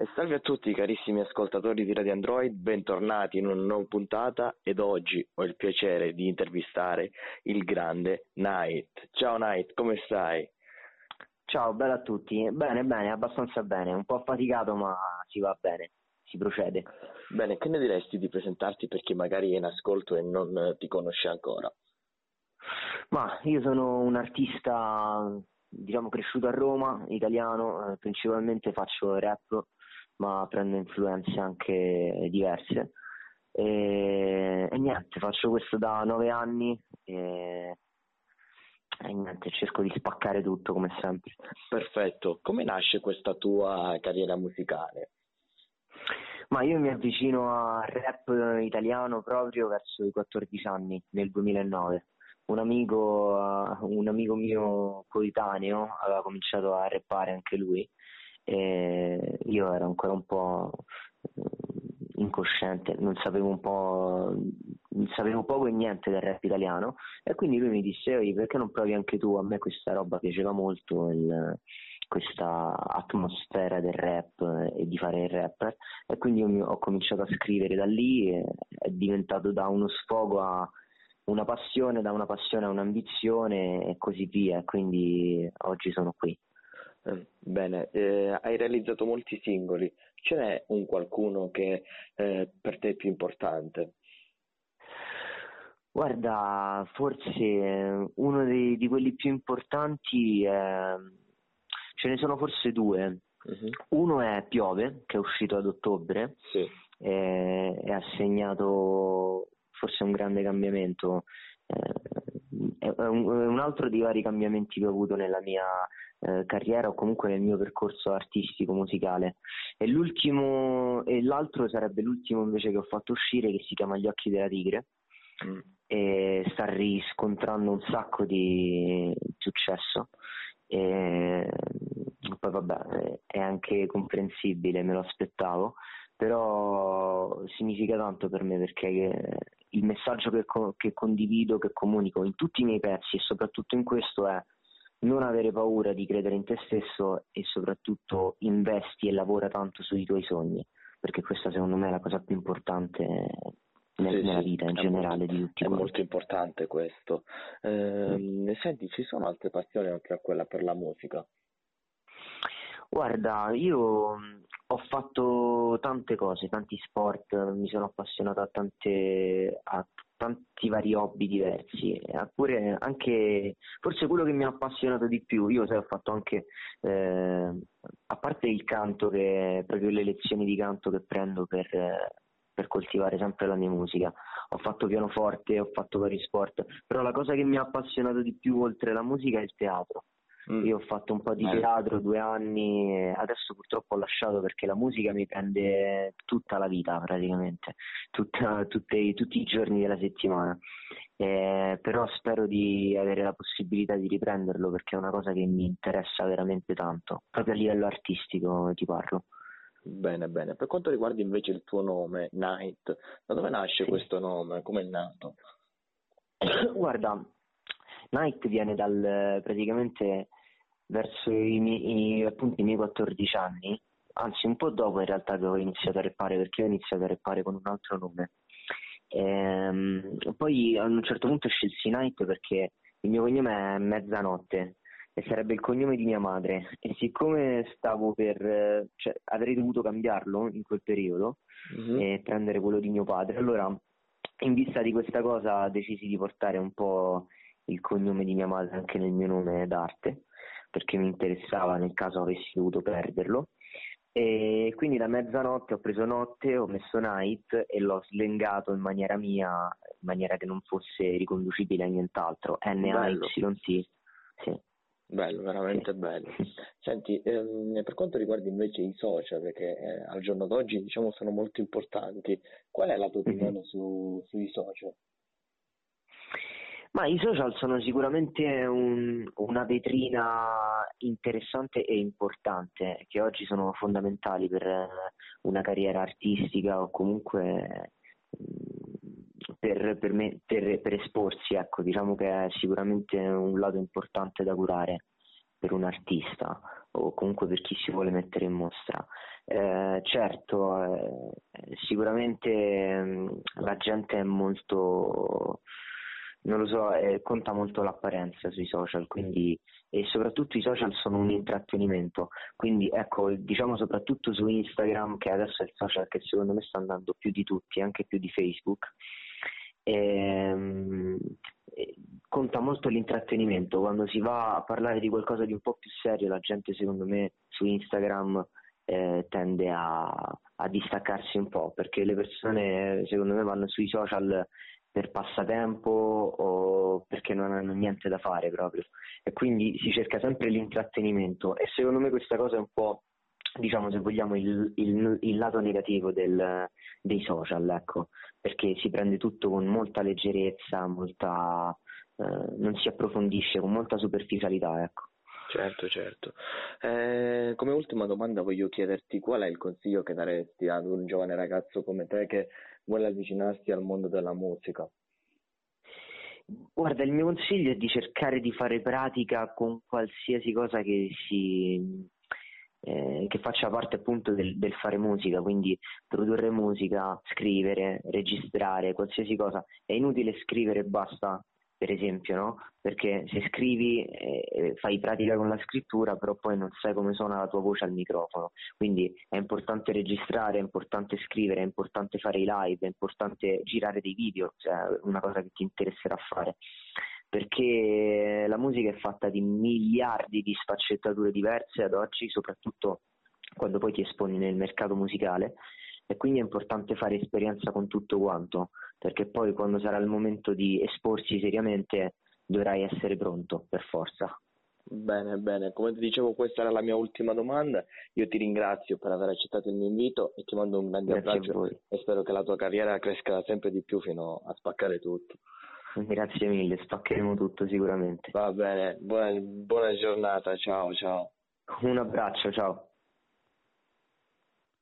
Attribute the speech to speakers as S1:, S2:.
S1: E salve a tutti carissimi ascoltatori di Radio Android, bentornati in una nuova puntata ed oggi ho il piacere di intervistare il grande Night. Ciao Night, come stai?
S2: Ciao, bello a tutti. Bene, bene, abbastanza bene, un po' affaticato ma si va bene, si procede.
S1: Bene, che ne diresti di presentarti per chi magari è in ascolto e non ti conosce ancora?
S2: Ma io sono un artista, diciamo, cresciuto a Roma, italiano, eh, principalmente faccio rap, ma prendo influenze anche diverse. E, e niente, faccio questo da nove anni e, e niente, cerco di spaccare tutto come sempre.
S1: Perfetto, come nasce questa tua carriera musicale?
S2: Ma io mi avvicino al rap italiano proprio verso i 14 anni, nel 2009 un amico, un amico mio coetaneo aveva cominciato a rappare anche lui e io ero ancora un po' incosciente, non sapevo un po' sapevo poco e niente del rap italiano. E quindi lui mi disse perché non provi anche tu, a me questa roba piaceva molto il, questa atmosfera del rap e di fare il rapper. E quindi io ho cominciato a scrivere da lì e è diventato da uno sfogo a una passione, da una passione a un'ambizione e così via, quindi oggi sono qui.
S1: Eh, bene, eh, hai realizzato molti singoli, ce n'è un qualcuno che eh, per te è più importante?
S2: Guarda, forse uno dei, di quelli più importanti, è... ce ne sono forse due. Uh-huh. Uno è Piove, che è uscito ad ottobre
S1: sì.
S2: e, e ha segnato forse un grande cambiamento, eh, è, un, è, un, altro dei vari cambiamenti che ho avuto nella mia eh, carriera o comunque nel mio percorso artistico musicale. E, l'ultimo, e l'altro sarebbe l'ultimo invece che ho fatto uscire che si chiama Gli occhi della tigre. Mm. E sta riscontrando un sacco di successo e poi vabbè è anche comprensibile, me lo aspettavo però significa tanto per me perché il messaggio che, che, condivido, che comunico in tutti i miei pezzi e soprattutto in questo è non avere paura di credere in te stesso e soprattutto investi e lavora tanto sui tuoi sogni, perché questa secondo me è la cosa più importante nel, sì, nella vita in generale
S1: molto,
S2: di tutti.
S1: È quanti. molto importante questo. Eh, mm. Senti, ci sono altre passioni oltre a quella per la musica?
S2: Guarda, io ho fatto tante cose, tanti sport, mi sono appassionato a, tante, a tanti vari hobby diversi, eppure anche forse quello che mi ha appassionato di più, io sai, ho fatto anche, eh, a parte il canto, che proprio le lezioni di canto che prendo per, per coltivare sempre la mia musica, ho fatto pianoforte, ho fatto vari sport, però la cosa che mi ha appassionato di più oltre la musica è il teatro Mm. Io ho fatto un po' di teatro due anni, adesso purtroppo ho lasciato perché la musica mi prende tutta la vita praticamente, tutta, tutte, tutti i giorni della settimana. Eh, però spero di avere la possibilità di riprenderlo perché è una cosa che mi interessa veramente tanto, proprio a livello artistico ti parlo.
S1: Bene, bene. Per quanto riguarda invece il tuo nome, Night, da dove nasce sì. questo nome? Come è nato?
S2: Guarda, Night viene dal praticamente verso i miei, appunto, i miei 14 anni, anzi un po' dopo in realtà che ho iniziato a reppare perché ho iniziato a reppare con un altro nome. Ehm, poi a un certo punto scelsi Night perché il mio cognome è Mezzanotte e sarebbe il cognome di mia madre e siccome stavo per cioè avrei dovuto cambiarlo in quel periodo mm-hmm. e prendere quello di mio padre allora in vista di questa cosa decisi di portare un po' il cognome di mia madre anche nel mio nome d'arte perché mi interessava nel caso avessi dovuto perderlo. E quindi da mezzanotte ho preso notte, ho messo night e l'ho slengato in maniera mia, in maniera che non fosse riconducibile a nient'altro. N-A-Y-T. Sì.
S1: Bello, veramente sì. bello. Senti, ehm, per quanto riguarda invece i social, che eh, al giorno d'oggi diciamo sono molto importanti, qual è la tua opinione mm-hmm. su, sui social?
S2: Ma i social sono sicuramente un, una vetrina interessante e importante, che oggi sono fondamentali per una carriera artistica o comunque per, per, me, per, per esporsi. Ecco, diciamo che è sicuramente un lato importante da curare per un artista. o comunque per chi si vuole mettere in mostra. Eh, certo, eh, sicuramente mm, la gente è molto, non lo so, eh, conta molto l'apparenza sui social, quindi e soprattutto i social sono un intrattenimento, quindi ecco, diciamo soprattutto su Instagram, che adesso è il social che secondo me sta andando più di tutti, anche più di Facebook, ehm, conta molto l'intrattenimento, quando si va a parlare di qualcosa di un po' più serio la gente secondo me su Instagram eh, tende a, a, distaccarsi un po' perché le persone secondo me vanno sui social per passatempo o perché non hanno niente da fare proprio. E quindi si cerca sempre l'intrattenimento. E secondo me questa cosa è un po' diciamo se vogliamo il, il, il lato negativo del, dei social ecco. Perché si prende tutto con molta leggerezza molta eh, non si approfondisce con molta superficialità ecco.
S1: Certo, certo. Eh, come ultima domanda voglio chiederti qual è il consiglio che daresti ad un giovane ragazzo come te che vuole avvicinarsi al mondo della musica?
S2: Guarda, il mio consiglio è di cercare di fare pratica con qualsiasi cosa che si eh, che faccia parte appunto del, del, fare musica, quindi produrre musica, scrivere, registrare, qualsiasi cosa. È inutile scrivere e basta per esempio, no? Perché se scrivi eh, fai pratica con la scrittura, però poi non sai come suona la tua voce al microfono. Quindi è importante registrare, è importante scrivere, è importante fare i live, è importante girare dei video, cioè una cosa che ti interesserà fare. Perché la musica è fatta di miliardi di sfaccettature diverse ad oggi, soprattutto quando poi ti esponi nel mercato musicale e quindi è importante fare esperienza con tutto quanto, perché poi quando sarà il momento di esporsi seriamente dovrai essere pronto per forza.
S1: Bene, bene, come ti dicevo questa era la mia ultima domanda, io ti ringrazio per aver accettato il mio invito e ti mando un grande Grazie abbraccio e spero che la tua carriera cresca sempre di più fino a spaccare tutto.
S2: Grazie mille, spaccheremo tutto sicuramente.
S1: Va bene, buona, buona giornata, ciao ciao.
S2: Un abbraccio, ciao.